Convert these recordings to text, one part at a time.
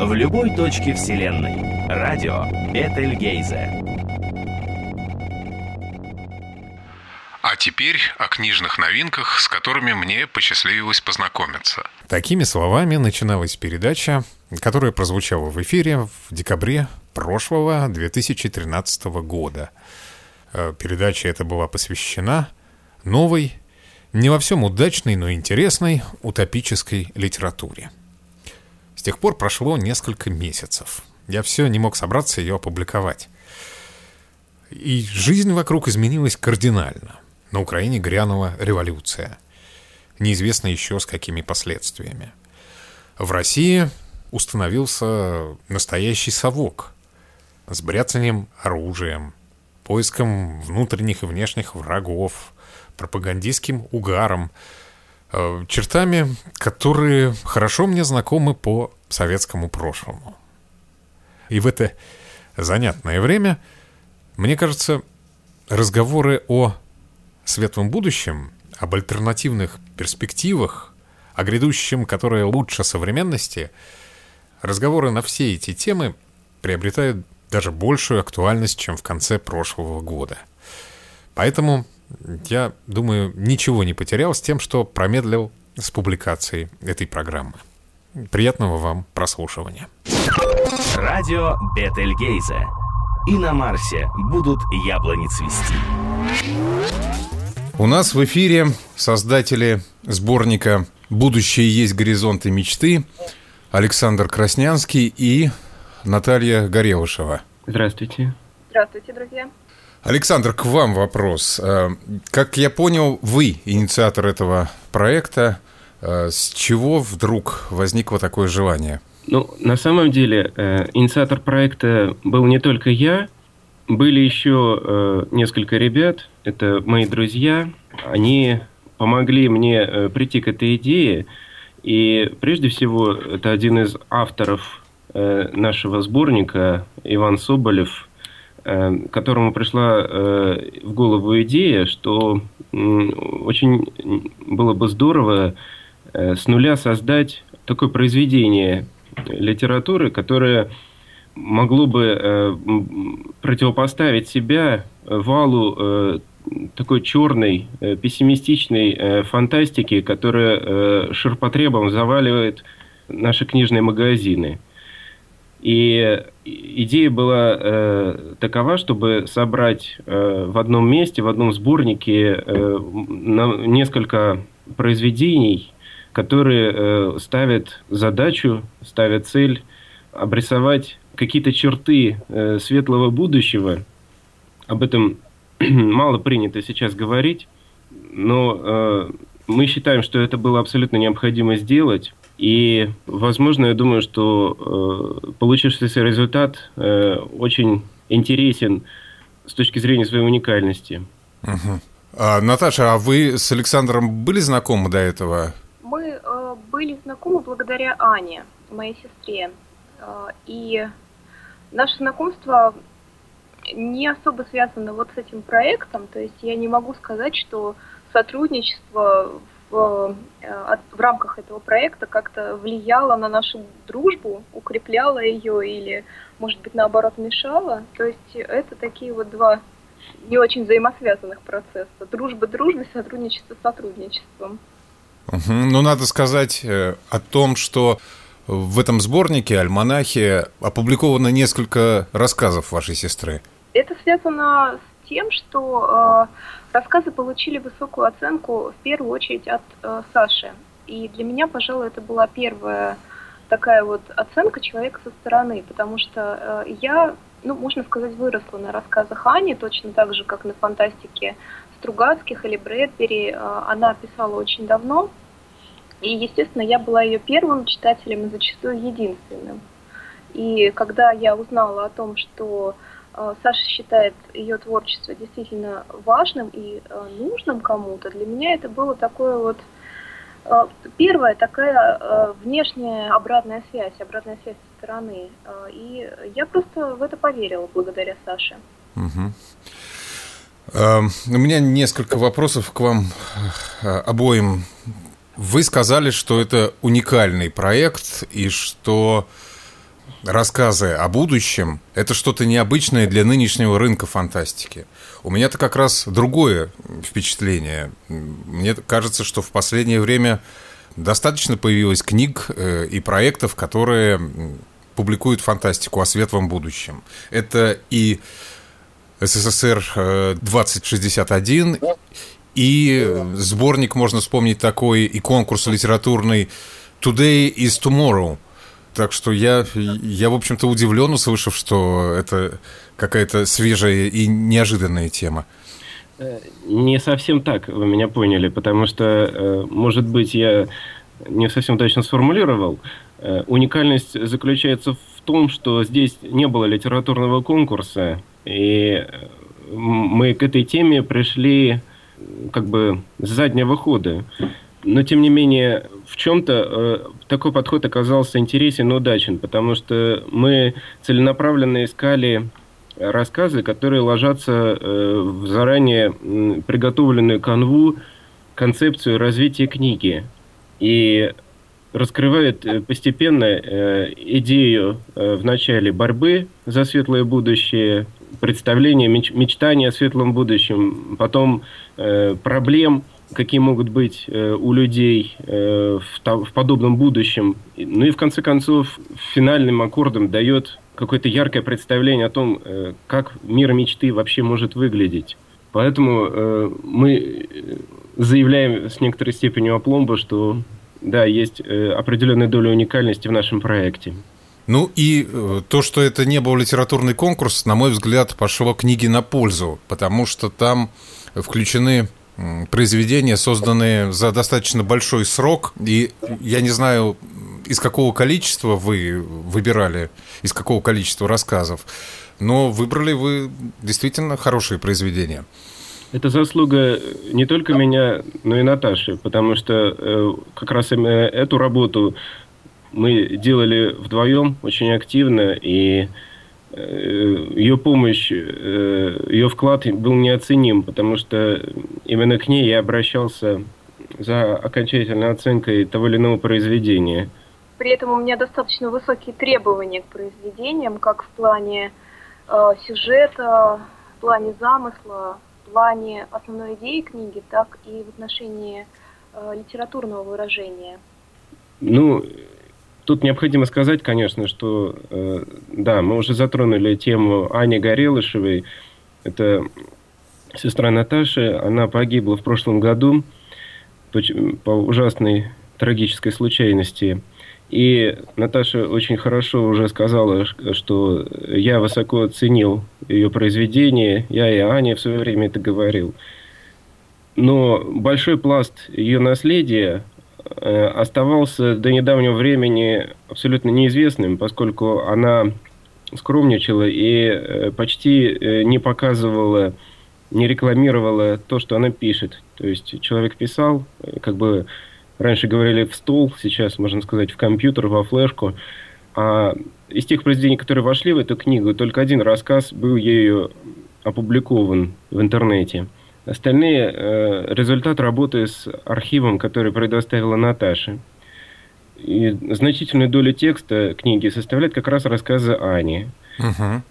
в любой точке Вселенной. Радио Бетельгейзе. А теперь о книжных новинках, с которыми мне посчастливилось познакомиться. Такими словами начиналась передача, которая прозвучала в эфире в декабре прошлого 2013 года. Э, передача эта была посвящена новой, не во всем удачной, но интересной утопической литературе. С тех пор прошло несколько месяцев. Я все не мог собраться ее опубликовать. И жизнь вокруг изменилась кардинально. На Украине грянула революция. Неизвестно еще с какими последствиями. В России установился настоящий совок с бряцанием оружием, поиском внутренних и внешних врагов, пропагандистским угаром, чертами, которые хорошо мне знакомы по советскому прошлому. И в это занятное время, мне кажется, разговоры о светлом будущем, об альтернативных перспективах, о грядущем, которое лучше современности, разговоры на все эти темы приобретают даже большую актуальность, чем в конце прошлого года. Поэтому я думаю, ничего не потерял с тем, что промедлил с публикацией этой программы. Приятного вам прослушивания. Радио Бетельгейзе. И на Марсе будут яблони цвести. У нас в эфире создатели сборника «Будущее есть горизонты мечты» Александр Краснянский и Наталья Горелышева. Здравствуйте. Здравствуйте, друзья. Александр, к вам вопрос. Э, как я понял, вы инициатор этого проекта. Э, с чего вдруг возникло такое желание? Ну, на самом деле, э, инициатор проекта был не только я, были еще несколько ребят, это мои друзья. Они помогли мне прийти к этой идее. И прежде всего, это один из авторов нашего сборника, Иван Соболев – которому пришла э, в голову идея, что очень было бы здорово э, с нуля создать такое произведение литературы, которое могло бы противопоставить себя валу такой черной, пессимистичной фантастики, которая ширпотребом заваливает наши книжные магазины. И идея была э, такова, чтобы собрать э, в одном месте, в одном сборнике э, на, несколько произведений, которые э, ставят задачу, ставят цель обрисовать какие-то черты э, светлого будущего. Об этом мало принято сейчас говорить, но э, мы считаем, что это было абсолютно необходимо сделать и, возможно, я думаю, что э, получившийся результат э, очень интересен с точки зрения своей уникальности. Угу. А, Наташа, а вы с Александром были знакомы до этого? Мы э, были знакомы благодаря Ане, моей сестре. Э, и наше знакомство не особо связано вот с этим проектом. То есть я не могу сказать, что сотрудничество в, э, в рамках этого проекта как-то влияло на нашу дружбу, укрепляло ее или, может быть, наоборот, мешало. То есть это такие вот два не очень взаимосвязанных процесса. Дружба дружбой, сотрудничество сотрудничеством. Ну, надо сказать э, о том, что в этом сборнике, альманахе, опубликовано несколько рассказов вашей сестры. Это связано с тем, что э, Рассказы получили высокую оценку в первую очередь от э, Саши. И для меня, пожалуй, это была первая такая вот оценка человека со стороны, потому что э, я, ну, можно сказать, выросла на рассказах Ани, точно так же, как на фантастике Стругацких или Брэдбери. Она писала очень давно, и, естественно, я была ее первым читателем и зачастую единственным. И когда я узнала о том, что Саша считает ее творчество действительно важным и э, нужным кому-то, для меня это было такое вот э, первая такая внешняя обратная связь, обратная связь со стороны. И я просто в это поверила благодаря Саше. Угу. У меня несколько вопросов к вам обоим. Вы сказали, что это уникальный проект и что рассказы о будущем – это что-то необычное для нынешнего рынка фантастики. У меня-то как раз другое впечатление. Мне кажется, что в последнее время достаточно появилось книг э, и проектов, которые публикуют фантастику о светлом будущем. Это и СССР 2061, э, и сборник, можно вспомнить такой, и конкурс литературный «Today is Tomorrow», так что я, я в общем-то, удивлен, услышав, что это какая-то свежая и неожиданная тема. Э, не совсем так вы меня поняли, потому что, э, может быть, я не совсем точно сформулировал. Э, уникальность заключается в том, что здесь не было литературного конкурса, и мы к этой теме пришли как бы с заднего хода. Но, тем не менее, в чем-то э, такой подход оказался интересен и удачен, потому что мы целенаправленно искали рассказы, которые ложатся э, в заранее приготовленную канву, концепцию развития книги. И раскрывает э, постепенно э, идею э, в начале борьбы за светлое будущее, представление, меч, мечтания о светлом будущем, потом э, проблем – какие могут быть э, у людей э, в, в подобном будущем. Ну и в конце концов финальным аккордом дает какое-то яркое представление о том, э, как мир мечты вообще может выглядеть. Поэтому э, мы заявляем с некоторой степенью опломба, что да, есть э, определенная доля уникальности в нашем проекте. Ну и э, то, что это не был литературный конкурс, на мой взгляд, пошло книге на пользу, потому что там включены произведения, созданные за достаточно большой срок. И я не знаю, из какого количества вы выбирали, из какого количества рассказов, но выбрали вы действительно хорошие произведения. Это заслуга не только меня, но и Наташи, потому что э, как раз именно эту работу мы делали вдвоем очень активно, и Э, ее помощь, э, ее вклад был неоценим, потому что именно к ней я обращался за окончательной оценкой того или иного произведения. При этом у меня достаточно высокие требования к произведениям, как в плане э, сюжета, в плане замысла, в плане основной идеи книги, так и в отношении э, литературного выражения. Ну, Тут необходимо сказать, конечно, что э, да, мы уже затронули тему Ани Горелышевой. Это сестра Наташи. Она погибла в прошлом году по, ужасной трагической случайности. И Наташа очень хорошо уже сказала, что я высоко оценил ее произведение. Я и Аня в свое время это говорил. Но большой пласт ее наследия оставался до недавнего времени абсолютно неизвестным, поскольку она скромничала и э, почти э, не показывала, не рекламировала то, что она пишет. То есть человек писал, как бы раньше говорили в стол, сейчас можно сказать в компьютер, во флешку. А из тех произведений, которые вошли в эту книгу, только один рассказ был ею опубликован в интернете – Остальные э, результат работы с архивом, который предоставила Наташа. И значительную долю текста книги составляют как раз рассказы Ани. Угу.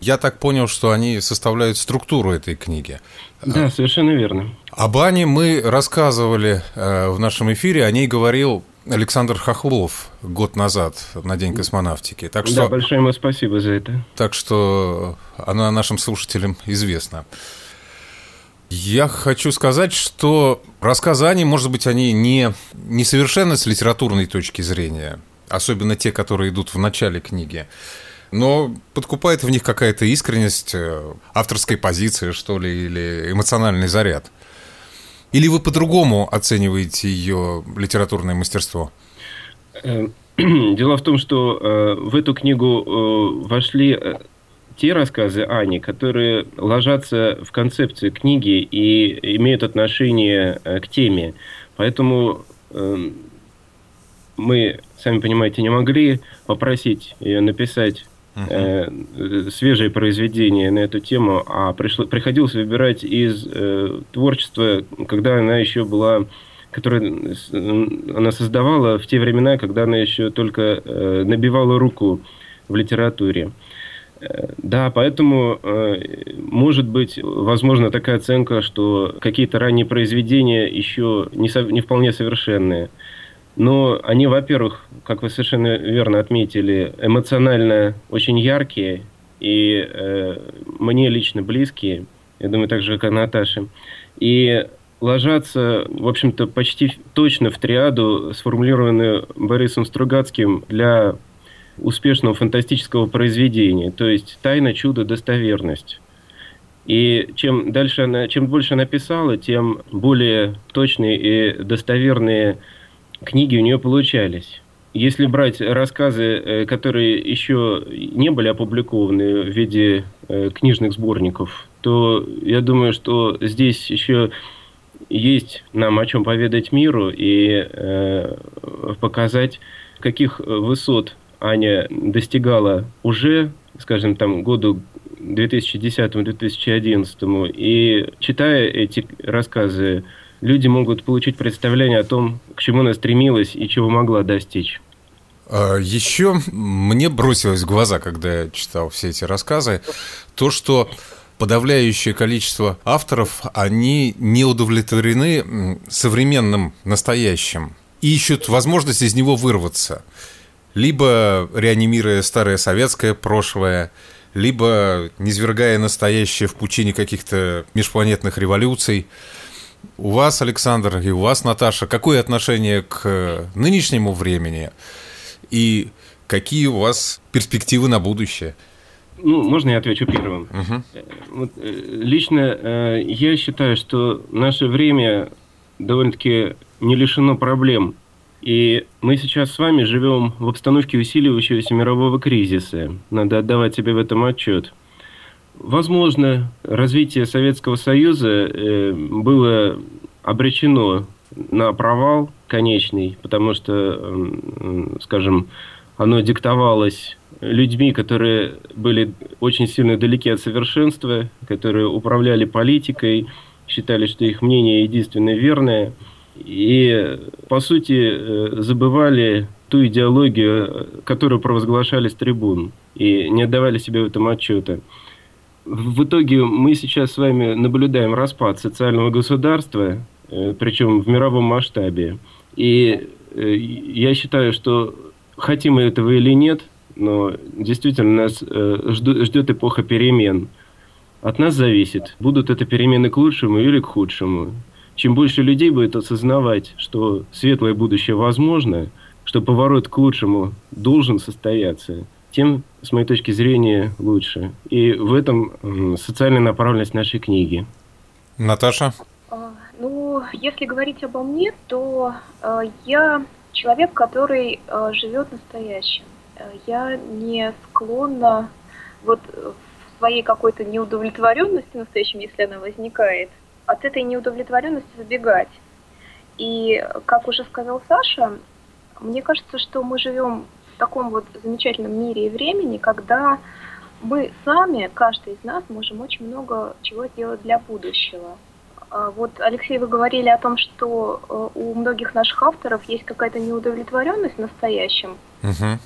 Я так понял, что они составляют структуру этой книги. Да, совершенно верно. Об Ане мы рассказывали э, в нашем эфире, о ней говорил Александр Хохлов год назад на День космонавтики. Так что, да, большое ему спасибо за это. Так что она нашим слушателям известна. Я хочу сказать, что рассказы Ани, может быть, они не, не совершенно с литературной точки зрения, особенно те, которые идут в начале книги, но подкупает в них какая-то искренность, э, авторской позиции, что ли, или эмоциональный заряд. Или вы по-другому оцениваете ее литературное мастерство? Э, дело в том, что э, в эту книгу вошли те рассказы Ани, которые ложатся в концепцию книги и имеют отношение э, к теме. Поэтому э, мы, сами понимаете, не могли попросить ее написать э, свежее произведение на эту тему, а пришло, приходилось выбирать из э, творчества, когда она еще была которое она создавала в те времена, когда она еще только э, набивала руку в литературе. Да, поэтому может быть возможно такая оценка, что какие-то ранние произведения еще не, со, не вполне совершенные. Но они, во-первых, как вы совершенно верно отметили, эмоционально очень яркие и э, мне лично близкие, я думаю, так же, как и Наташе. И ложатся, в общем-то, почти точно в триаду, сформулированную Борисом Стругацким для успешного фантастического произведения, то есть тайна, чудо, достоверность. И чем дальше она, чем больше она писала, тем более точные и достоверные книги у нее получались. Если брать рассказы, э, которые еще не были опубликованы в виде э, книжных сборников, то я думаю, что здесь еще есть нам о чем поведать миру и э, показать, каких высот Аня достигала уже, скажем, там, году 2010-2011. И читая эти рассказы, люди могут получить представление о том, к чему она стремилась и чего могла достичь. А, Еще мне бросилось в глаза, когда я читал все эти рассказы, то, что подавляющее количество авторов, они не удовлетворены современным настоящим и ищут возможность из него вырваться. Либо реанимируя старое советское прошлое, либо низвергая настоящее в пучине каких-то межпланетных революций. У вас, Александр, и у вас, Наташа, какое отношение к нынешнему времени и какие у вас перспективы на будущее? Ну, можно я отвечу первым? Угу. Вот, э, лично э, я считаю, что наше время довольно-таки не лишено проблем. И мы сейчас с вами живем в обстановке усиливающегося мирового кризиса. Надо отдавать себе в этом отчет. Возможно, развитие Советского Союза э, было обречено на провал конечный, потому что, э, скажем, оно диктовалось людьми, которые были очень сильно далеки от совершенства, которые управляли политикой, считали, что их мнение единственное верное, и, по сути, э, забывали ту идеологию, которую провозглашали с трибун, и не отдавали себе в этом отчета. В итоге мы сейчас с вами наблюдаем распад социального государства, э, причем в мировом масштабе. И э, я считаю, что хотим мы этого или нет – но действительно нас ждет эпоха перемен. От нас зависит, будут это перемены к лучшему или к худшему. Чем больше людей будет осознавать, что светлое будущее возможно, что поворот к лучшему должен состояться, тем, с моей точки зрения, лучше. И в этом социальная направленность нашей книги. Наташа? А, ну, если говорить обо мне, то э, я человек, который э, живет настоящим. Я не склонна вот в своей какой-то неудовлетворенности настоящем, если она возникает, от этой неудовлетворенности забегать. И, как уже сказал Саша, мне кажется, что мы живем в таком вот замечательном мире и времени, когда мы сами, каждый из нас, можем очень много чего сделать для будущего. А вот, Алексей, вы говорили о том, что э, у многих наших авторов есть какая-то неудовлетворенность настоящим. Угу.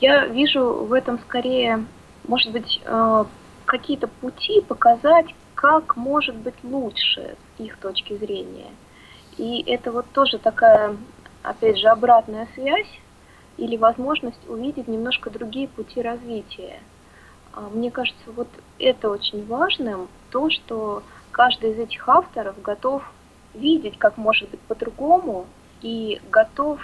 Я вижу в этом скорее, может быть, э, какие-то пути показать, как может быть лучше их точки зрения. И это вот тоже такая, опять же, обратная связь или возможность увидеть немножко другие пути развития. А, мне кажется, вот это очень важным, то, что каждый из этих авторов готов видеть, как может быть по-другому, и готов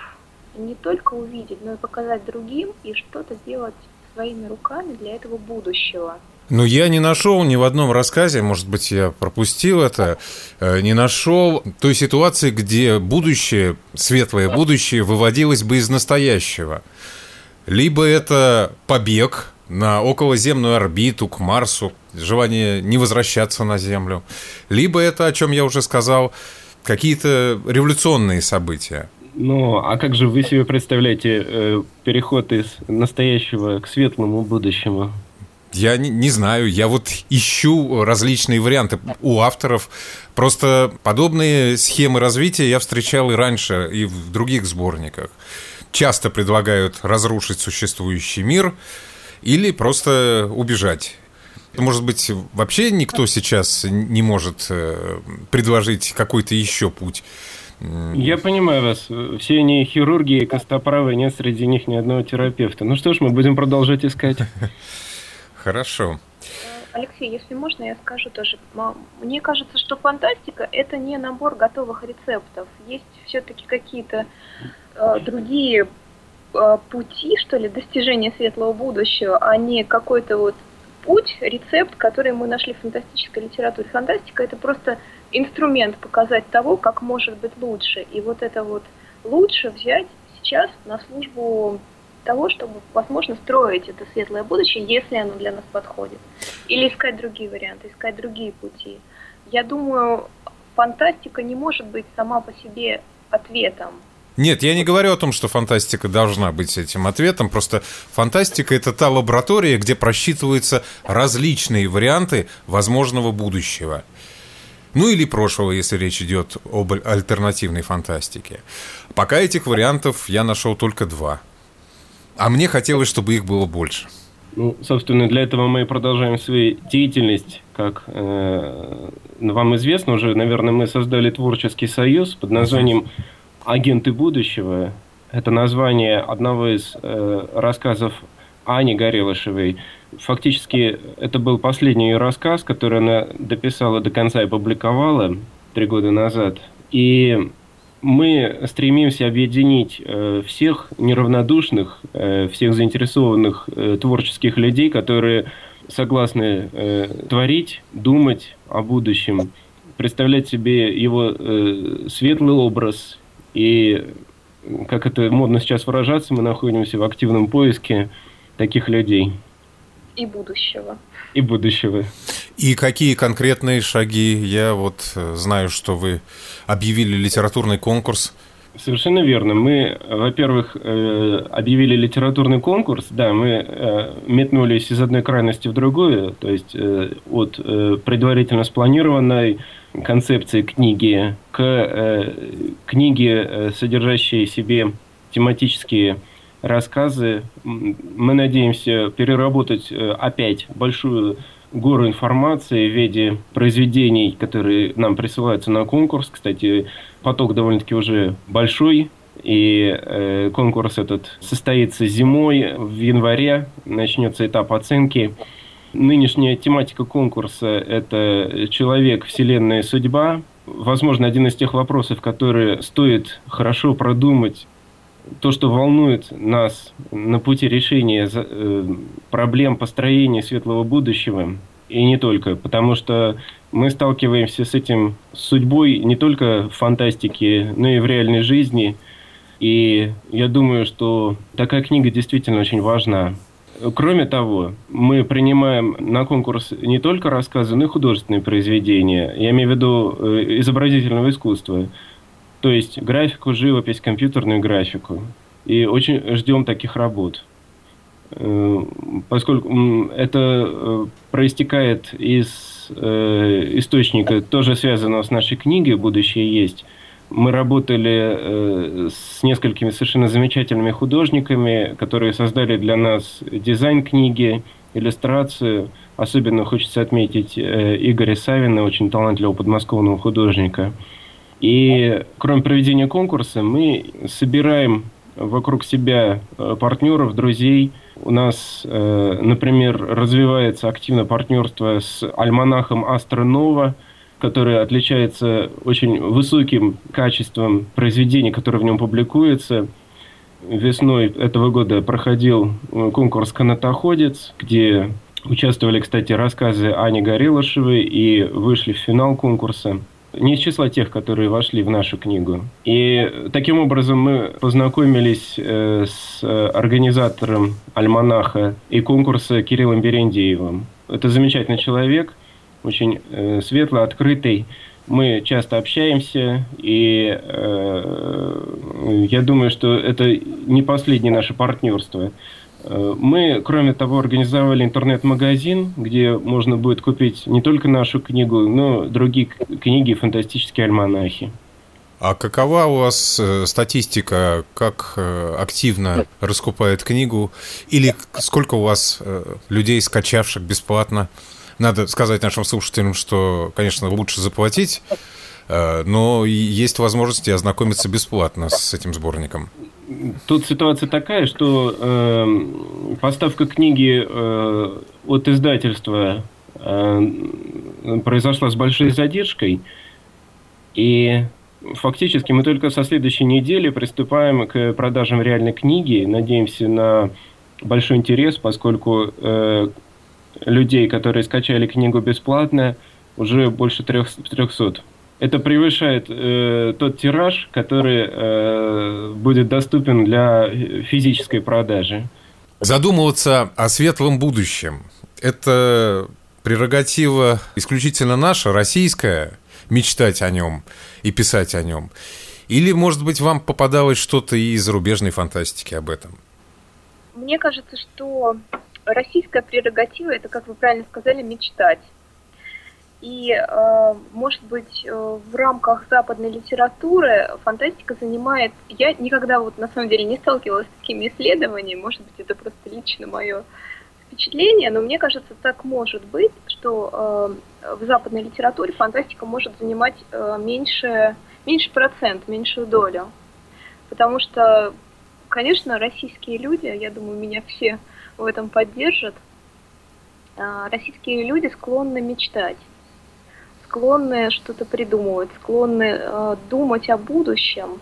не только увидеть, но и показать другим и что-то сделать своими руками для этого будущего. Ну, я не нашел ни в одном рассказе, может быть, я пропустил это, э, не нашел той ситуации, где будущее, светлое будущее выводилось бы из настоящего. Либо это побег на околоземную орбиту к Марсу, желание не возвращаться на Землю, либо это, о чем я уже сказал, какие-то революционные события. Ну, а как же вы себе представляете э, переход из настоящего к светлому будущему? Я не, не знаю, я вот ищу различные варианты у авторов. Просто подобные схемы развития я встречал и раньше, и в других сборниках. Часто предлагают разрушить существующий мир, или просто убежать. Может быть, вообще никто сейчас не может э, предложить какой-то еще путь. Я понимаю вас. Все они хирурги, костоправы, нет среди них ни одного терапевта. Ну что ж, мы будем продолжать искать. Хорошо. Алексей, если можно, я скажу тоже. Мне кажется, что фантастика – это не набор готовых рецептов. Есть все-таки какие-то э, другие э, пути, что ли, достижения светлого будущего, а не какой-то вот путь, рецепт, который мы нашли в фантастической литературе. Фантастика – это просто инструмент показать того, как может быть лучше. И вот это вот лучше взять сейчас на службу того, чтобы, возможно, строить это светлое будущее, если оно для нас подходит. Или искать другие варианты, искать другие пути. Я думаю, фантастика не может быть сама по себе ответом. Нет, я не говорю о том, что фантастика должна быть этим ответом. Просто фантастика это та лаборатория, где просчитываются различные варианты возможного будущего. Ну или прошлого, если речь идет об альтернативной фантастике. Пока этих вариантов я нашел только два. А мне хотелось, чтобы их было больше. Ну, собственно, для этого мы продолжаем свою деятельность. Как э, вам известно уже, наверное, мы создали творческий союз под названием «Агенты будущего». Это название одного из э, рассказов Ани Горелышевой. Фактически, это был последний ее рассказ, который она дописала до конца и опубликовала три года назад. И мы стремимся объединить э, всех неравнодушных, э, всех заинтересованных э, творческих людей, которые согласны творить, думать о будущем, представлять себе его светлый образ. И, как это модно сейчас выражаться, мы находимся в активном поиске таких людей. И будущего. И будущего. И какие конкретные шаги? Я вот знаю, что вы объявили литературный конкурс. Совершенно верно. Мы, во-первых, э, объявили литературный конкурс, да, мы э, метнулись из одной крайности в другую, то есть э, от предварительно спланированной концепции книги к книге, содержащей в себе тематические рассказы. Мы надеемся переработать опять большую гору информации в виде произведений, которые нам присылаются на конкурс. Кстати, поток довольно-таки уже большой, и э, конкурс этот состоится зимой, в январе начнется этап оценки. Нынешняя тематика конкурса – это человек, вселенная, судьба. Возможно, один из тех вопросов, которые стоит хорошо продумать то, что волнует нас на пути решения э, проблем построения светлого будущего, и не только, потому что мы сталкиваемся с этим судьбой не только в фантастике, но и в реальной жизни. И я думаю, что такая книга действительно очень важна. Кроме того, мы принимаем на конкурс не только рассказы, но и художественные произведения. Я имею в виду э, изобразительного искусства. То есть графику, живопись, компьютерную графику. И очень ждем таких работ. Э, поскольку это э, проистекает из э, источника, тоже связанного с нашей книгой «Будущее есть». Мы работали с несколькими совершенно замечательными художниками, которые создали для нас дизайн книги, иллюстрацию. Особенно хочется отметить Игоря Савина, очень талантливого подмосковного художника – и кроме проведения конкурса, мы собираем вокруг себя э, партнеров, друзей. У нас, э, например, развивается активно партнерство с альманахом Астронова, который отличается очень высоким качеством произведений, которые в нем публикуются. Весной этого года проходил э, конкурс «Канатоходец», где участвовали, кстати, рассказы Ани Горелышевой и вышли в финал конкурса не из числа тех, которые вошли в нашу книгу. И таким образом мы познакомились э, с организатором альманаха и конкурса Кириллом Берендеевым. Это замечательный человек, очень э, светлый, открытый. Мы часто общаемся, и э, я думаю, что это не последнее наше партнерство. Мы, кроме того, организовали интернет-магазин, где можно будет купить не только нашу книгу, но и другие книги «Фантастические альманахи». А какова у вас э, статистика, как э, активно раскупает книгу, или сколько у вас э, людей, скачавших бесплатно? Надо сказать нашим слушателям, что, конечно, лучше заплатить, но есть возможность ознакомиться бесплатно с этим сборником. Тут ситуация такая, что э, поставка книги э, от издательства э, произошла с большой задержкой, и фактически мы только со следующей недели приступаем к продажам реальной книги. Надеемся на большой интерес, поскольку э, людей, которые скачали книгу бесплатно, уже больше трех, 300. Это превышает э, тот тираж, который э, будет доступен для физической продажи. Задумываться о светлом будущем – это прерогатива исключительно наша, российская – мечтать о нем и писать о нем? Или, может быть, вам попадалось что-то из зарубежной фантастики об этом? Мне кажется, что российская прерогатива это, как вы правильно сказали, мечтать. И, э, может быть, э, в рамках западной литературы фантастика занимает... Я никогда вот на самом деле не сталкивалась с такими исследованиями, может быть, это просто лично мое впечатление, но мне кажется, так может быть, что э, в западной литературе фантастика может занимать меньше, меньше процент, меньшую долю. Потому что, конечно, российские люди, я думаю, меня все в этом поддержат, российские люди склонны мечтать, склонны что-то придумывать, склонны э, думать о будущем.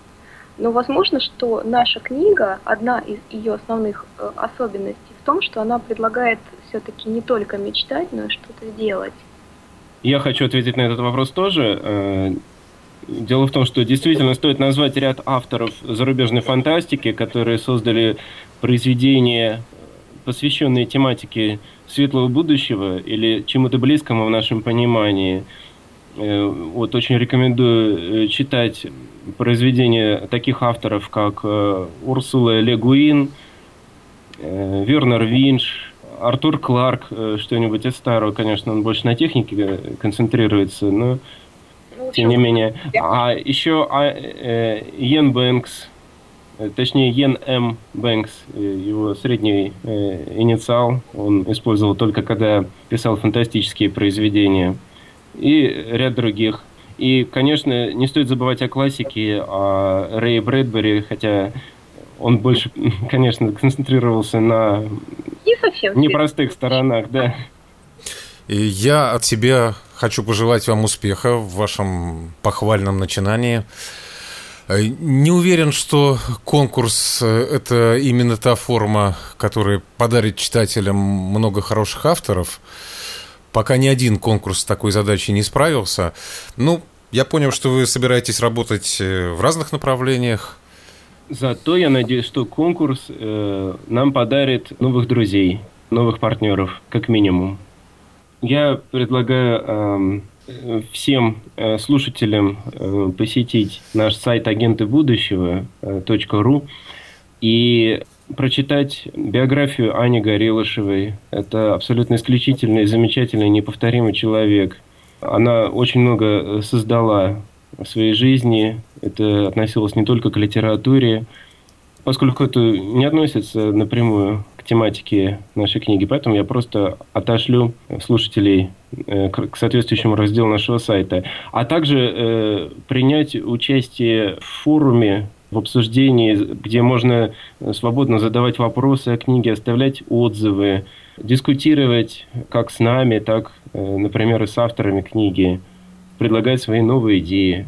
Но возможно, что наша книга, одна из ее основных э, особенностей в том, что она предлагает все-таки не только мечтать, но и что-то делать. Я хочу ответить на этот вопрос тоже. Э, дело в том, что действительно стоит назвать ряд авторов зарубежной фантастики, которые создали произведения, посвященные тематике светлого будущего или чему-то близкому в нашем понимании. Э, вот очень рекомендую читать произведения таких авторов, как э, Урсула Легуин, э, Вернер Винш, Артур Кларк, э, что-нибудь из старого, конечно, он больше на технике концентрируется, но ну, тем не менее. А еще а, э, Йен Бэнкс, точнее Йен М. Бэнкс, его средний э, инициал, он использовал только когда писал фантастические произведения, и ряд других. И, конечно, не стоит забывать о классике, о Рэе Брэдбери, хотя он больше, конечно, концентрировался на не совсем непростых сторонах, да. И я от себя хочу пожелать вам успеха в вашем похвальном начинании. Не уверен, что конкурс – это именно та форма, которая подарит читателям много хороших авторов – Пока ни один конкурс с такой задачей не справился. Ну, я понял, что вы собираетесь работать э, в разных направлениях. Зато я надеюсь, что конкурс э, нам подарит новых друзей, новых партнеров, как минимум. Я предлагаю э, всем э, слушателям э, посетить наш сайт агенты будущего .ру и прочитать биографию Ани Горелышевой. Это абсолютно исключительный, замечательный, неповторимый человек. Она очень много э, создала в своей жизни. Это относилось не только к литературе, поскольку это не относится напрямую к тематике нашей книги, поэтому я просто отошлю слушателей э, к соответствующему разделу нашего сайта, а также э, принять участие в форуме в обсуждении, где можно свободно задавать вопросы о книге, оставлять отзывы, дискутировать как с нами, так, э, например, и с авторами книги, предлагать свои новые идеи.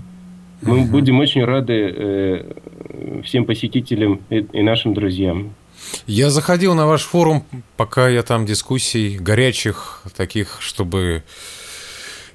Мы угу. будем очень рады э, всем посетителям и, и нашим друзьям. Я заходил на ваш форум, пока я там дискуссий горячих, таких, чтобы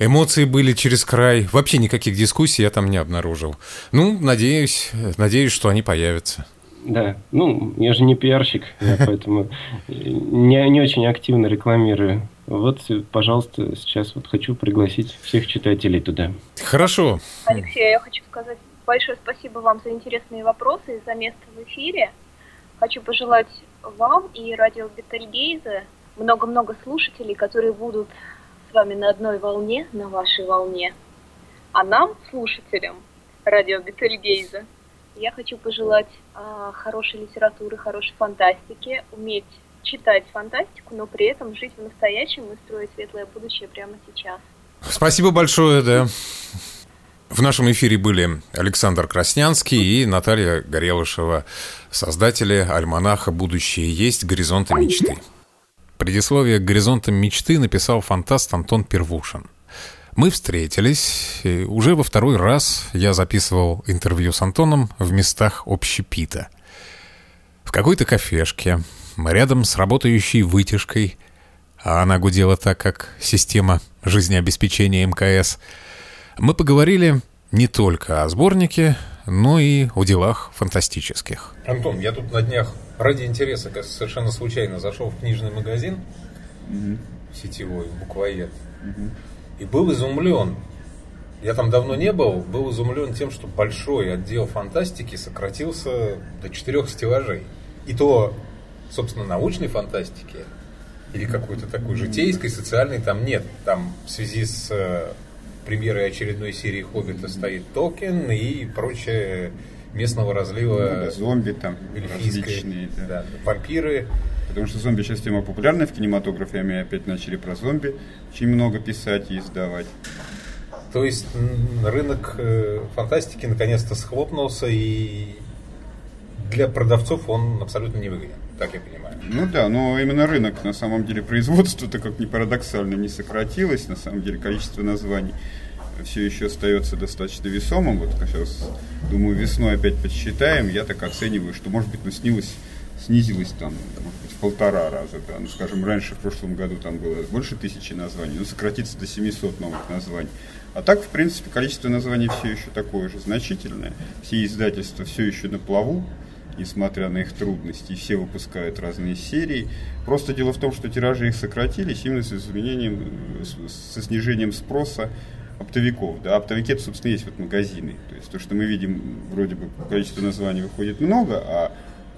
Эмоции были через край. Вообще никаких дискуссий я там не обнаружил. Ну, надеюсь, надеюсь, что они появятся. Да, ну, я же не пиарщик, поэтому не, не очень активно рекламирую. Вот, пожалуйста, сейчас вот хочу пригласить всех читателей туда. Хорошо. Алексей, я хочу сказать большое спасибо вам за интересные вопросы и за место в эфире. Хочу пожелать вам и радио Бетельгейзе много-много слушателей, которые будут с вами на одной волне, на вашей волне. А нам, слушателям, радио Бетельгейза. Я хочу пожелать э, хорошей литературы, хорошей фантастики, уметь читать фантастику, но при этом жить в настоящем и строить светлое будущее прямо сейчас. Спасибо большое, да. В нашем эфире были Александр Краснянский и Наталья Горелышева, создатели альманаха «Будущее есть. Горизонты мечты». Предисловие к «Горизонтам мечты» написал фантаст Антон Первушин. Мы встретились, уже во второй раз я записывал интервью с Антоном в местах общепита. В какой-то кафешке, рядом с работающей вытяжкой, а она гудела так, как система жизнеобеспечения МКС, мы поговорили не только о сборнике, но и о делах фантастических. Антон, я тут на днях ради интереса совершенно случайно зашел в книжный магазин угу. сетевой, буквоед. Угу. И был изумлен. Я там давно не был, был изумлен тем, что большой отдел фантастики сократился до четырех стеллажей. И то, собственно, научной фантастики или какой-то такой житейской, социальной там нет. Там в связи с э, премьерой очередной серии «Хоббита» стоит Токен и прочее местного разлива. Ну, да, зомби там различные. Да. Да, вампиры. Потому что зомби сейчас тема популярная в кинематографе, а мы опять начали про зомби очень много писать и издавать. То есть рынок э, фантастики наконец-то схлопнулся, и для продавцов он абсолютно не выгоден, так я понимаю. Ну да, но именно рынок, на самом деле, производство-то, как ни парадоксально, не сократилось. На самом деле, количество названий все еще остается достаточно весомым. Вот сейчас, думаю, весной опять подсчитаем. Я так оцениваю, что, может быть, ну, снилось снизилось там, может быть, в полтора раза. Да. Ну, скажем, раньше в прошлом году там было больше тысячи названий, но сократится до 700 новых названий. А так, в принципе, количество названий все еще такое же значительное. Все издательства все еще на плаву, несмотря на их трудности, все выпускают разные серии. Просто дело в том, что тиражи их сократились именно с изменением, со снижением спроса оптовиков. Да, оптовики, это, собственно, есть вот магазины. То есть то, что мы видим, вроде бы количество названий выходит много, а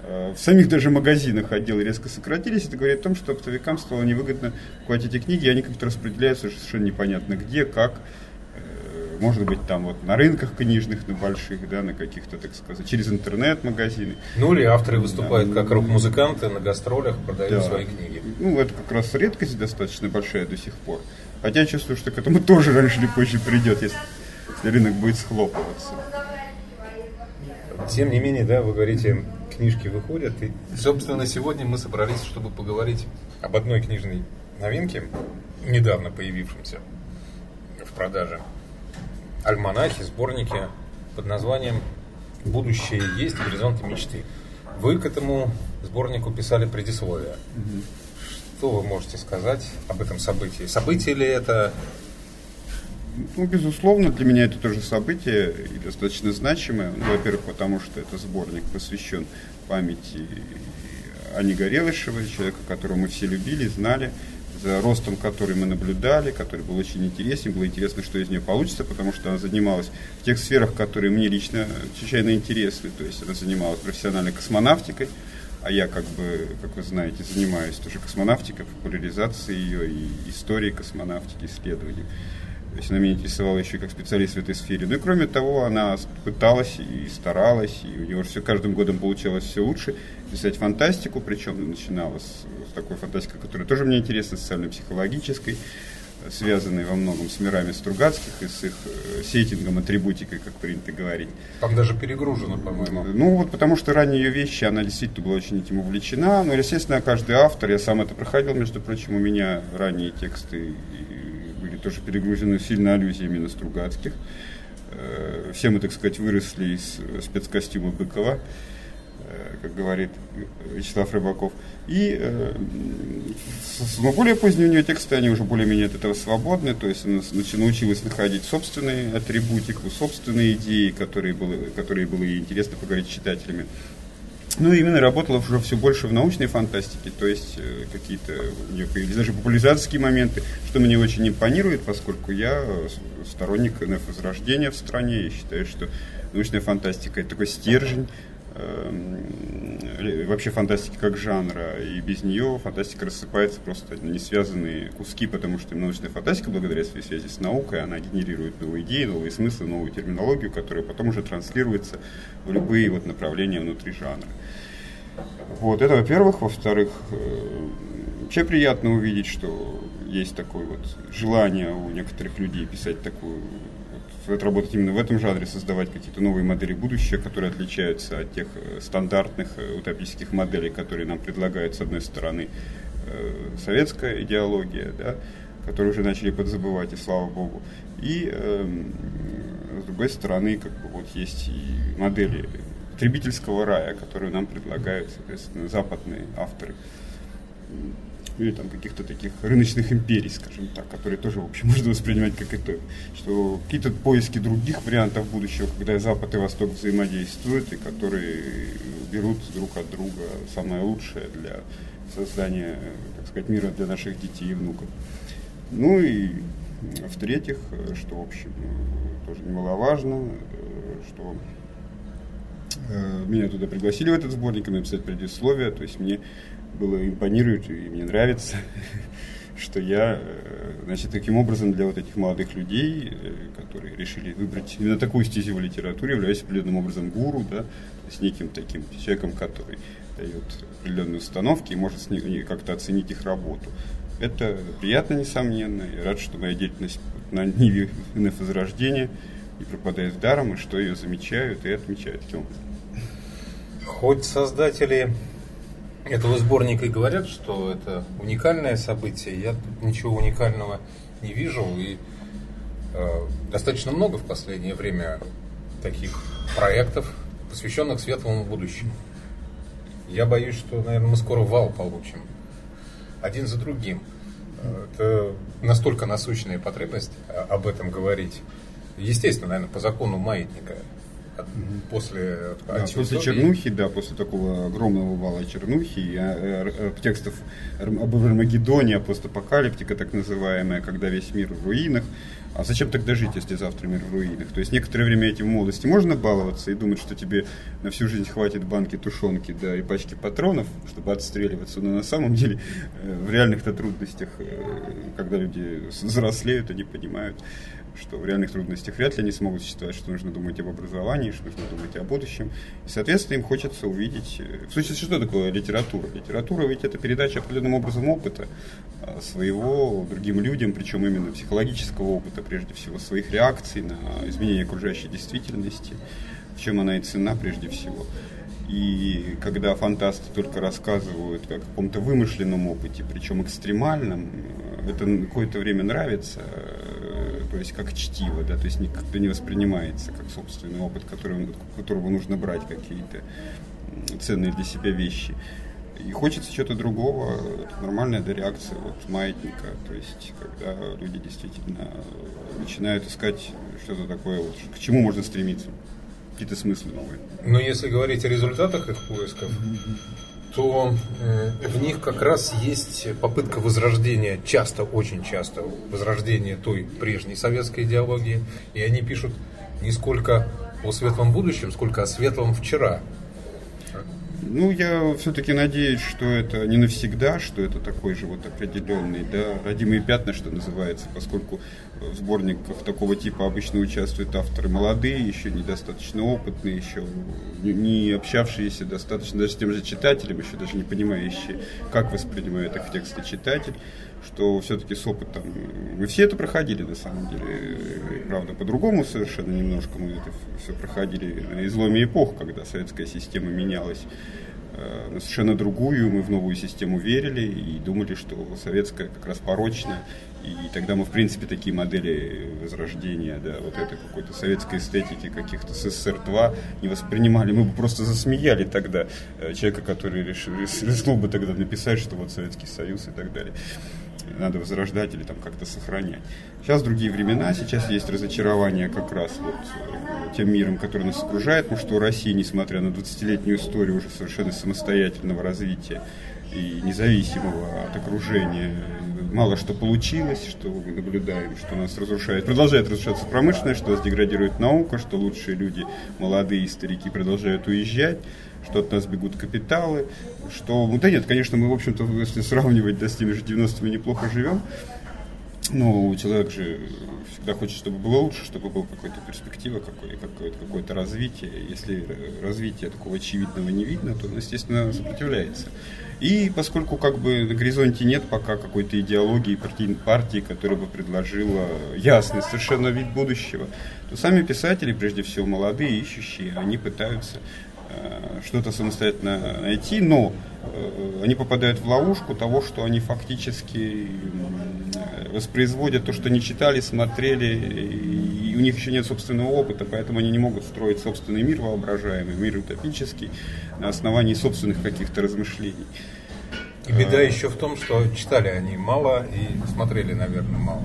Э, в самих даже магазинах отделы резко сократились. Это говорит о том, что оптовикам стало невыгодно покупать эти книги, и они как-то распределяются совершенно непонятно где, как. Может быть, там вот на рынках книжных, на больших, да, на каких-то, так сказать, через интернет-магазины. Ну или авторы выступают да, как рок-музыканты на гастролях, продают да. свои книги. Ну, это как раз редкость достаточно большая до сих пор. Хотя я чувствую, что к этому тоже раньше или позже придет, если, если рынок будет схлопываться. Тем не менее, да, вы говорите, книжки выходят. И, собственно, сегодня мы собрались, чтобы поговорить об одной книжной новинке, недавно появившемся в продаже. Альманахи, сборники под названием «Будущее есть. Горизонты мечты». Вы к этому сборнику писали предисловие. Что вы можете сказать об этом событии? Событие ли это? Ну, безусловно, для меня это тоже событие и достаточно значимое. Ну, во-первых, потому что это сборник посвящен памяти Ани Горелышевой, человека, которого мы все любили, знали, ростом который мы наблюдали, который был очень интересен. Было интересно, что из нее получится, потому что она занималась в тех сферах, которые мне лично чрезвычайно интересны. То есть она занималась профессиональной космонавтикой, а я, как бы, как вы знаете, занимаюсь тоже космонавтикой, популяризацией ее и историей космонавтики, исследованием. То есть она меня интересовала еще как специалист в этой сфере. Ну и кроме того, она пыталась и старалась, и у нее все каждым годом получалось все лучше писать фантастику, причем начиналась с, с такой фантастикой, которая тоже мне интересна, социально-психологической, связанной во многом с мирами Стругацких и с их э, сеттингом, атрибутикой, как принято говорить. Там даже перегружено, по-моему. Ну вот потому что ранее ее вещи, она действительно была очень этим увлечена. Но, естественно, каждый автор, я сам это проходил, между прочим, у меня ранние тексты были тоже перегружены сильно аллюзиями на Стругацких. Э, все мы, так сказать, выросли из спецкостюма Быкова, э, как говорит Вячеслав Рыбаков. И э, но более поздние у нее тексты, они уже более-менее от этого свободны, то есть она научилась находить собственные атрибутику, собственные идеи, которые, было, которые было ей интересно поговорить с читателями. Ну, именно работала уже все больше в научной фантастике, то есть э, какие-то у нее появились даже популяризаторские моменты, что мне очень импонирует, поскольку я сторонник НФ-возрождения в стране. И считаю, что научная фантастика – это такой стержень вообще фантастики как жанра, и без нее фантастика рассыпается просто на несвязанные куски, потому что научная фантастика, благодаря своей связи с наукой, она генерирует новые идеи, новые смыслы, новую терминологию, которая потом уже транслируется в любые вот направления внутри жанра. Вот, это во-первых. Во-вторых, э, вообще приятно увидеть, что есть такое вот желание у некоторых людей писать такую вот, работать именно в этом жанре, создавать какие-то новые модели будущего, которые отличаются от тех э, стандартных э, утопических моделей, которые нам предлагают, с одной стороны, советская идеология, да, которую уже начали подзабывать, и слава богу. И э, с другой стороны, как бы вот есть и модели потребительского рая, которую нам предлагают, соответственно, западные авторы. Или там каких-то таких рыночных империй, скажем так, которые тоже, в общем, можно воспринимать как это, что какие-то поиски других вариантов будущего, когда Запад и Восток взаимодействуют, и которые берут друг от друга самое лучшее для создания, так сказать, мира для наших детей и внуков. Ну и в-третьих, что, в общем, тоже немаловажно, что Э, меня туда пригласили в этот сборник, написать предисловие, то есть мне было импонирует и мне нравится, что я, э, значит, таким образом для вот этих молодых людей, э, которые решили выбрать именно такую стезю в литературе, являюсь определенным образом гуру, да, есть неким таким человеком, который дает определенные установки и может с ними как-то оценить их работу. Это приятно, несомненно. Я рад, что моя деятельность на Ниве НФ Возрождения не пропадает даром, и что ее замечают и отмечают. Хоть создатели этого сборника и говорят, что это уникальное событие, я тут ничего уникального не вижу. И э, достаточно много в последнее время таких проектов, посвященных светлому будущему. Я боюсь, что, наверное, мы скоро вал получим. Один за другим. Это настолько насущная потребность об этом говорить. Естественно, наверное, по закону маятника после да, после чернухи, да, после такого огромного вала чернухи, и, э, э, текстов об Армагеддоне, постапокалиптика так называемая, когда весь мир в руинах. А зачем тогда жить, если завтра мир в руинах? То есть некоторое время этим в молодости можно баловаться и думать, что тебе на всю жизнь хватит банки тушенки, да, и пачки патронов, чтобы отстреливаться. Но на самом деле э, в реальных-то трудностях, когда люди взрослеют, они понимают, что в реальных трудностях вряд ли они смогут существовать, что нужно думать об образовании, что нужно думать о будущем. И, соответственно, им хочется увидеть... Э, в сущности, что такое литература? Литература ведь это передача определенным образом опыта а, своего другим людям, причем именно психологического опыта, прежде всего, своих реакций на изменение окружающей действительности, в чем она и цена прежде всего. И когда фантасты только рассказывают о каком-то вымышленном опыте, причем экстремальном, э, это какое-то время нравится, то есть как чтиво, да, то есть как-то не воспринимается как собственный опыт, который, которого нужно брать какие-то ценные для себя вещи. И хочется чего-то другого, это нормальная да, реакция вот маятника, то есть когда люди действительно начинают искать что-то такое, вот, к чему можно стремиться, какие-то смыслы новые. Но если говорить о результатах их поисков, то в них как раз есть попытка возрождения, часто, очень часто, возрождения той прежней советской идеологии. И они пишут не сколько о светлом будущем, сколько о светлом вчера. Ну, я все-таки надеюсь, что это не навсегда, что это такой же вот определенный, да, родимые пятна, что называется, поскольку в сборниках такого типа обычно участвуют авторы молодые, еще недостаточно опытные, еще не общавшиеся достаточно даже с тем же читателем, еще даже не понимающие, как воспринимает их тексты читатель, что все-таки с опытом мы все это проходили на самом деле, правда, по-другому совершенно немножко мы это все проходили. На изломе эпох, когда советская система менялась э, на совершенно другую, мы в новую систему верили и думали, что советская как раз порочная, и тогда мы, в принципе, такие модели возрождения, да, вот этой какой-то советской эстетики каких-то СССР-2 не воспринимали. Мы бы просто засмеяли тогда э, человека, который решил, рискнул бы тогда написать, что вот Советский Союз и так далее надо возрождать или там как-то сохранять. Сейчас другие времена, сейчас есть разочарование как раз вот э, тем миром, который нас окружает, потому что Россия, несмотря на 20-летнюю историю уже совершенно самостоятельного развития и независимого от окружения мало что получилось, что мы наблюдаем, что нас разрушает, продолжает разрушаться промышленность, что нас деградирует наука, что лучшие люди, молодые старики продолжают уезжать, что от нас бегут капиталы, что, ну да нет, конечно, мы, в общем-то, если сравнивать да, с теми же 90-ми, неплохо живем, но человек же всегда хочет, чтобы было лучше, чтобы была какая-то перспектива, какое-то, какое-то развитие. Если развития такого очевидного не видно, то он, естественно, сопротивляется. И поскольку как бы на горизонте нет пока какой-то идеологии партии, которая бы предложила ясный совершенно вид будущего, то сами писатели, прежде всего молодые, ищущие, они пытаются что-то самостоятельно найти, но э, они попадают в ловушку того, что они фактически воспроизводят то, что не читали, смотрели, и у них еще нет собственного опыта, поэтому они не могут строить собственный мир воображаемый, мир утопический на основании собственных каких-то размышлений. И беда еще в том, что читали они мало и смотрели, наверное, мало.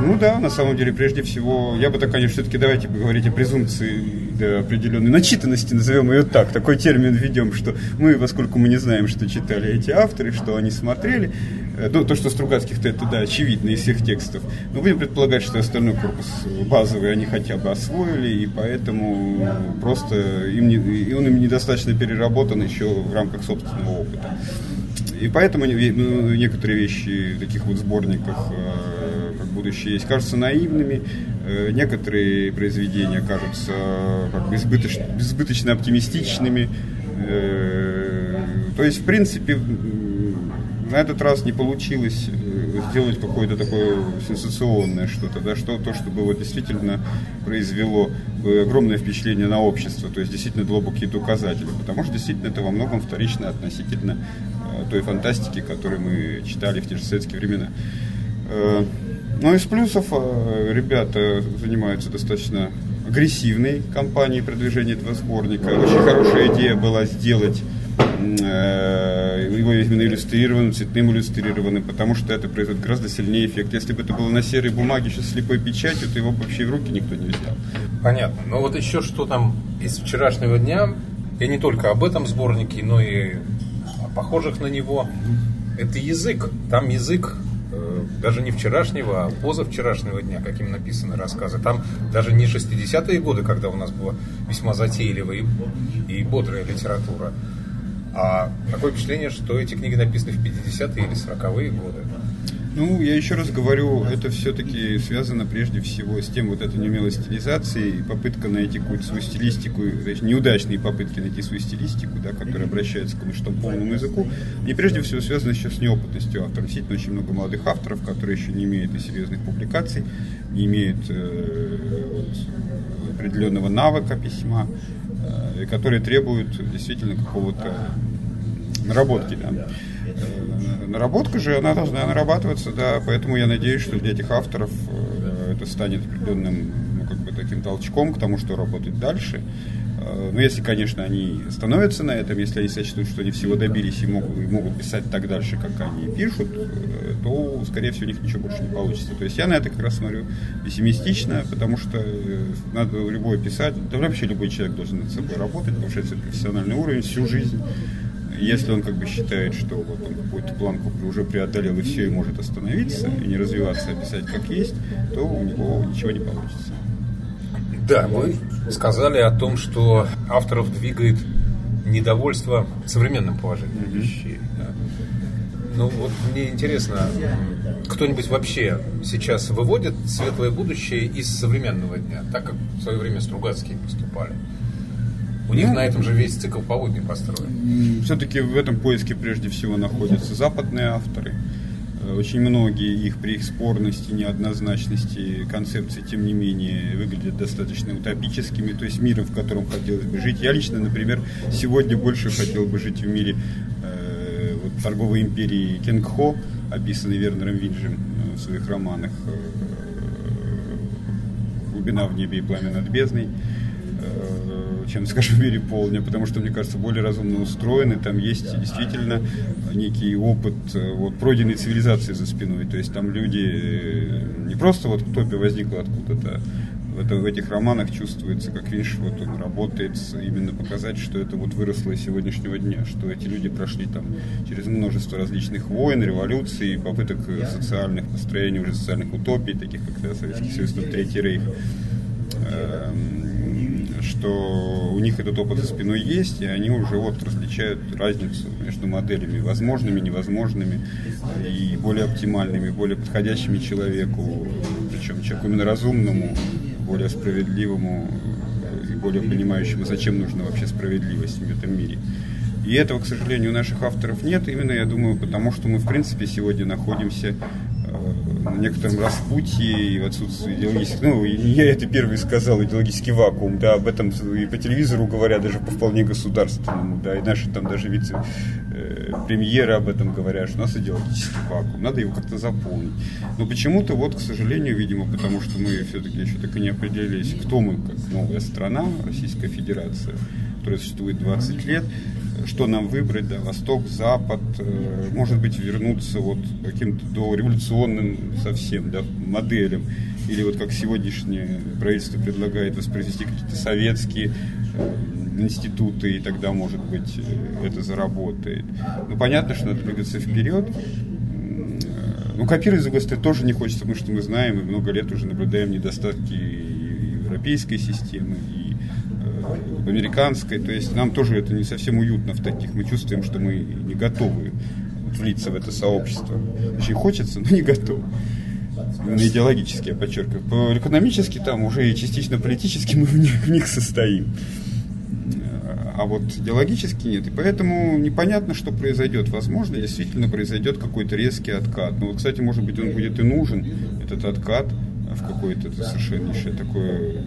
Ну да, на самом деле, прежде всего, я бы так, конечно, все-таки давайте говорить о презумпции определенной начитанности, назовем ее так, такой термин введем, что мы, поскольку мы не знаем, что читали эти авторы, что они смотрели, э, ну, то, что Стругацких-то это, да, очевидно из всех текстов, но будем предполагать, что остальной корпус базовый они хотя бы освоили, и поэтому просто им не, и он им недостаточно переработан еще в рамках собственного опыта. И поэтому ну, некоторые вещи в таких вот сборниках э, как будущее есть кажутся наивными, э, некоторые произведения кажутся как бы избыточно, избыточно оптимистичными. Э, то есть, в принципе, на этот раз не получилось сделать какое-то такое сенсационное что-то, да, что то, чтобы вот действительно произвело огромное впечатление на общество, то есть действительно дало бы какие-то указатели, потому что действительно это во многом вторично относительно той фантастики, которую мы читали в те же советские времена. Э, Но ну, из плюсов э, ребята занимаются достаточно агрессивной кампанией продвижения этого сборника. Очень хорошая идея была сделать э, его именно иллюстрированным, цветным иллюстрированным, потому что это производит гораздо сильнее эффект. Если бы это было на серой бумаге, сейчас слепой печатью, то его вообще в руки никто не взял. Понятно. Но вот еще что там из вчерашнего дня, я не только об этом сборнике, но и похожих на него. Это язык. Там язык э, даже не вчерашнего, а позавчерашнего дня, каким написаны рассказы. Там даже не 60-е годы, когда у нас была весьма затейливая и, бодрая литература, а такое впечатление, что эти книги написаны в 50-е или 40-е годы. Ну, я еще раз говорю, это все-таки связано прежде всего с тем вот этой неумелой стилизацией, попытка найти какую-то свою стилистику, то неудачные попытки найти свою стилистику, да, которая обращается к полному языку, и прежде всего связано еще с неопытностью автора. Действительно, очень много молодых авторов, которые еще не имеют и серьезных публикаций, не имеют э, определенного навыка письма, э, которые требуют действительно какого-то наработки. Да. Э, наработка же, она должна нарабатываться, да, поэтому я надеюсь, что для этих авторов э, это станет определенным, ну, как бы таким толчком к тому, что работать дальше. Ну, если, конечно, они становятся на этом, если они сочтут, что они всего добились и могут, и могут писать так дальше, как они пишут, то, скорее всего, у них ничего больше не получится. То есть я на это как раз смотрю пессимистично, потому что надо любой писать, да вообще любой человек должен над собой работать, повышать свой профессиональный уровень всю жизнь. Если он как бы считает, что вот он какую-то планку уже преодолел и все, и может остановиться, и не развиваться, а писать как есть, то у него ничего не получится. Да, вы сказали о том, что авторов двигает недовольство современным положением mm-hmm. вещей. Да. Ну вот мне интересно, кто-нибудь вообще сейчас выводит светлое будущее из современного дня, так как в свое время Стругацкие поступали? У них ну, на этом же весь цикл поводный построен. Все-таки в этом поиске прежде всего находятся западные авторы. Э, очень многие их при их спорности, неоднозначности концепции, тем не менее, выглядят достаточно утопическими, то есть миром, в котором хотелось бы жить. Я лично, например, сегодня больше хотел бы жить в мире э, вот, торговой империи Кенгхо, описанной Вернером Винджем э, в своих романах э, «Глубина в небе и пламя над бездной» чем, скажем, в мире полдня, потому что, мне кажется, более разумно устроены, там есть действительно некий опыт э, вот, пройденной цивилизации за спиной, то есть там люди э, не просто вот утопия возникла откуда-то в, это, в этих романах чувствуется, как видишь, вот он работает именно показать, что это вот выросло из сегодняшнего дня, что эти люди прошли там через множество различных войн, революций, попыток социальных построений, уже социальных утопий, таких как да, Советский Союз, Третий Рейх. Эм, что у них этот опыт за спиной есть, и они уже вот различают разницу между моделями возможными, невозможными, и более оптимальными, более подходящими человеку, причем человеку именно разумному, более справедливому и более понимающему, зачем нужна вообще справедливость в этом мире. И этого, к сожалению, у наших авторов нет, именно, я думаю, потому что мы, в принципе, сегодня находимся на некотором распутье и в отсутствии идеологических... Ну, я это первый сказал, идеологический вакуум, да, об этом и по телевизору говорят, даже по вполне государственному, да, и наши там даже вице-премьеры об этом говорят, что у нас идеологический вакуум, надо его как-то заполнить. Но почему-то вот, к сожалению, видимо, потому что мы все-таки еще так и не определились, кто мы, как новая страна, Российская Федерация, которая существует 20 лет, что нам выбрать, да, Восток, Запад, э, может быть, вернуться вот каким-то до революционным совсем, да, моделям, или вот как сегодняшнее правительство предлагает воспроизвести какие-то советские э, институты, и тогда, может быть, э, это заработает. Ну, понятно, что надо двигаться вперед, ну, копировать, другой стороны, тоже не хочется, потому что мы знаем и много лет уже наблюдаем недостатки европейской системы, американской. То есть нам тоже это не совсем уютно в таких. Мы чувствуем, что мы не готовы влиться в это сообщество. Очень хочется, но не готовы. Именно идеологически, я подчеркиваю. По экономически там уже и частично политически мы в них, в них состоим. А вот идеологически нет. И поэтому непонятно, что произойдет. Возможно, действительно произойдет какой-то резкий откат. Вот, кстати, может быть, он будет и нужен, этот откат, в какое-то совершеннейшее такое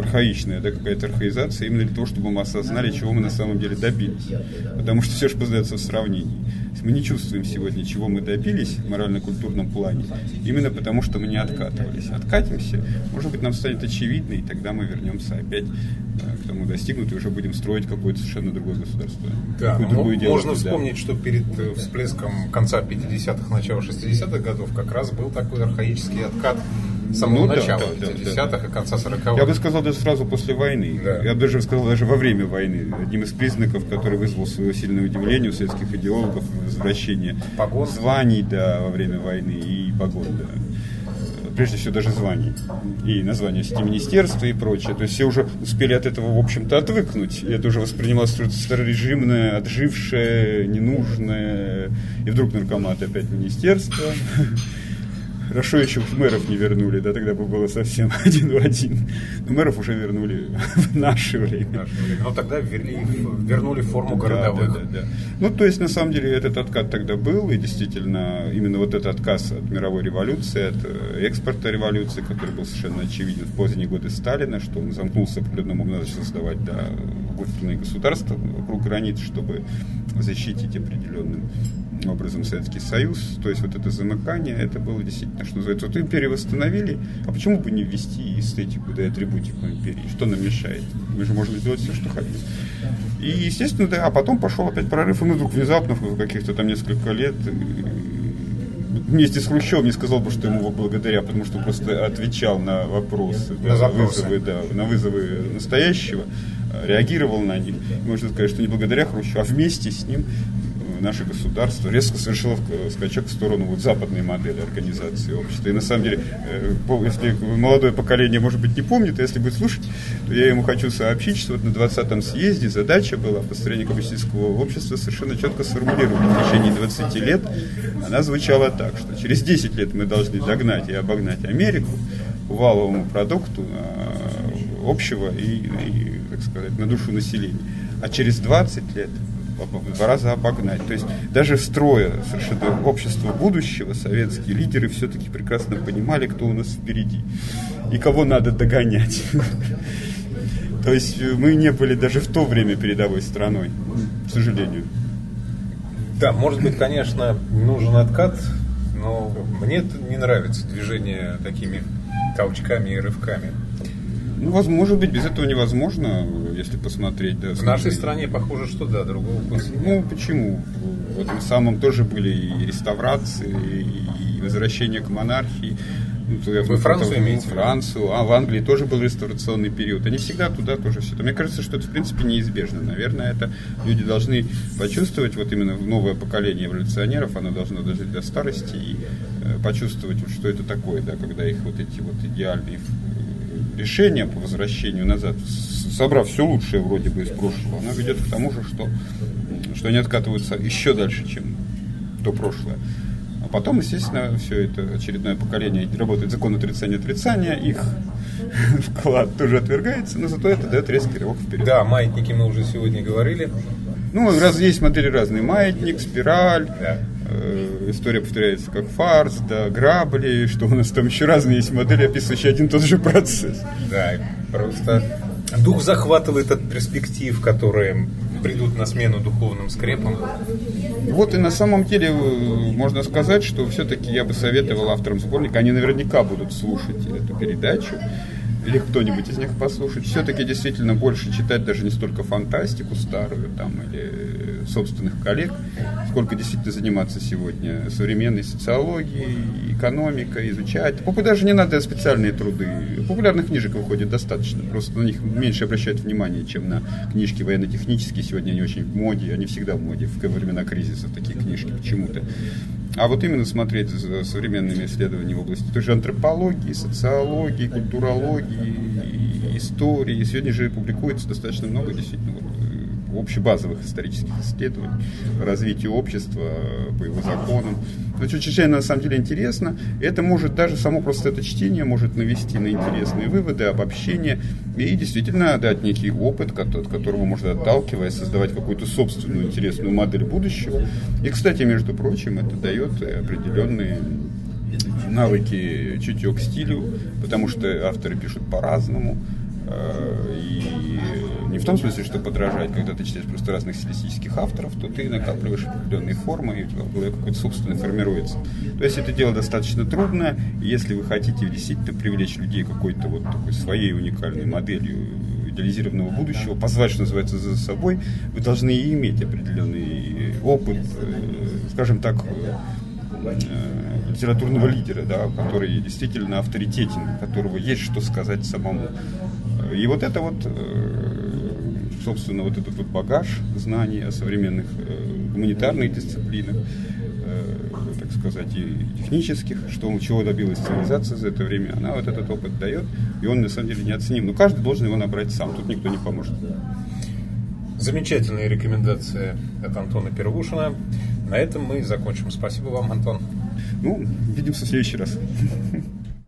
архаичная, да, какая-то архаизация, именно для того, чтобы мы осознали, чего мы на самом деле добились. Потому что все же познается в сравнении. Мы не чувствуем сегодня, чего мы добились в морально-культурном плане, именно потому что мы не откатывались. Откатимся, может быть, нам станет очевидно, и тогда мы вернемся опять да, к тому достигнутому, и уже будем строить какое-то совершенно другое государство. Да, другую можно вспомнить, что перед э, всплеском конца 50-х, начала 60-х годов как раз был такой архаический откат самого ну, начала да, 50-х да, да. и конца 40-х. Я бы сказал даже сразу после войны. Да. Я бы даже сказал даже во время войны. Одним из признаков, который вызвал свое сильное удивление у советских идеологов, возвращение погон. званий да, во время войны и погон. Да. Прежде всего даже званий. И название сети министерства и прочее. То есть все уже успели от этого, в общем-то, отвыкнуть. И это уже воспринималось старорежимное, отжившее, ненужное. И вдруг наркомат опять министерство. Хорошо еще мэров не вернули, да, тогда бы было совсем один в один. Но мэров уже вернули в наше время. Но ну, тогда верли, вернули форму городовых. Да, да, да, Ну, то есть, на самом деле, этот откат тогда был, и действительно, именно вот этот отказ от мировой революции, от э, экспорта революции, который был совершенно очевиден в поздние годы Сталина, что он замкнулся в определенном момент, начал создавать, да, государственные государства вокруг границ, чтобы защитить определенным образом Советский Союз. То есть вот это замыкание, это было действительно, что называется, вот империю восстановили, а почему бы не ввести эстетику, да, и атрибутику империи? Что нам мешает? Мы же можем сделать все, что хотим. И, естественно, да, а потом пошел опять прорыв, и мы вдруг внезапно, в каких-то там несколько лет, вместе с Хрущевым не сказал бы, что ему благодаря, потому что он просто отвечал на вопросы, на да, вызовы, да, на вызовы настоящего, реагировал на них. Можно сказать, что не благодаря Хрущеву, а вместе с ним наше государство резко совершило скачок в сторону вот западной модели организации общества. И на самом деле, э, если молодое поколение, может быть, не помнит, а если будет слушать, то я ему хочу сообщить, что вот на 20-м съезде задача была в построении коммунистического общества совершенно четко сформулирована в течение 20 лет. Она звучала так, что через 10 лет мы должны догнать и обогнать Америку по валовому продукту э, общего и, и, так сказать, на душу населения. А через 20 лет в два раза обогнать. То есть даже строя совершенно общество будущего, советские лидеры все-таки прекрасно понимали, кто у нас впереди и кого надо догонять. То есть э, мы не были даже в то время передовой страной, к сожалению. Да, может быть, конечно, нужен откат, но мне не нравится движение такими толчками и рывками. Ну, может быть, без этого невозможно, если посмотреть. Да, в нашей стране похоже, что да, другого пути Ну, почему? В этом самом тоже были и реставрации, и возвращение к монархии. Ну, Вы Францию имеете? Францию, а в Англии тоже был реставрационный период. Они всегда туда тоже все. Мне кажется, что это в принципе неизбежно. Наверное, это люди должны почувствовать, вот именно новое поколение эволюционеров, оно должно дожить до старости и э, почувствовать, вот, что это такое, да, когда их вот эти вот идеальные решения по возвращению назад, собрав все лучшее вроде бы из прошлого, оно ведет к тому же, что, что они откатываются еще дальше, чем то прошлое. А потом, естественно, все это очередное поколение работает закон отрицания отрицания, их вклад тоже отвергается, но зато это дает резкий рывок вперед. Да, маятники мы уже сегодня говорили. Ну, раз есть модели разные. Маятник, спираль, да. Э, история повторяется как фарс, да, грабли, что у нас там еще разные есть модели, описывающие один и тот же процесс. Да, просто дух захватывает от перспектив, которые придут на смену духовным скрепам. Вот и на самом деле э, можно сказать, что все-таки я бы советовал авторам сборника, они наверняка будут слушать эту передачу, или кто-нибудь из них послушать, все-таки действительно больше читать даже не столько фантастику старую там или собственных коллег, сколько действительно заниматься сегодня современной социологией, экономикой, изучать. Даже не надо специальные труды. Популярных книжек выходит достаточно. Просто на них меньше обращают внимание, чем на книжки военно-технические. Сегодня они очень в моде, они всегда в моде в времена кризисов, такие книжки почему-то. А вот именно смотреть за современными исследованиями в области той же антропологии, социологии, культурологии, истории. Сегодня же публикуется достаточно много действительно вот, общебазовых исторических исследований, развитию общества по его законам. Это чрезвычайно на самом деле интересно. Это может даже само просто это чтение может навести на интересные выводы, обобщения и действительно дать некий опыт, от которого можно отталкиваясь создавать какую-то собственную интересную модель будущего. И, кстати, между прочим, это дает определенные навыки чутье к стилю, потому что авторы пишут по-разному. Э, и в том смысле, что подражать, когда ты читаешь просто разных стилистических авторов, то ты накапливаешь определенные формы, и у тебя в голове какой-то собственный формируется. То есть это дело достаточно трудное, и если вы хотите действительно привлечь людей какой-то вот такой своей уникальной моделью идеализированного будущего, позвать, что называется, за собой, вы должны иметь определенный опыт, э, скажем так, э, литературного лидера, да, который действительно авторитетен, которого есть что сказать самому. И вот это вот э, собственно, вот этот вот багаж знаний о современных э, гуманитарных дисциплинах, э, так сказать, и технических, что, чего добилась цивилизация за это время, она вот этот опыт дает, и он на самом деле неоценим. Но каждый должен его набрать сам, тут никто не поможет. Замечательные рекомендации от Антона Первушина. На этом мы закончим. Спасибо вам, Антон. Ну, увидимся в следующий раз.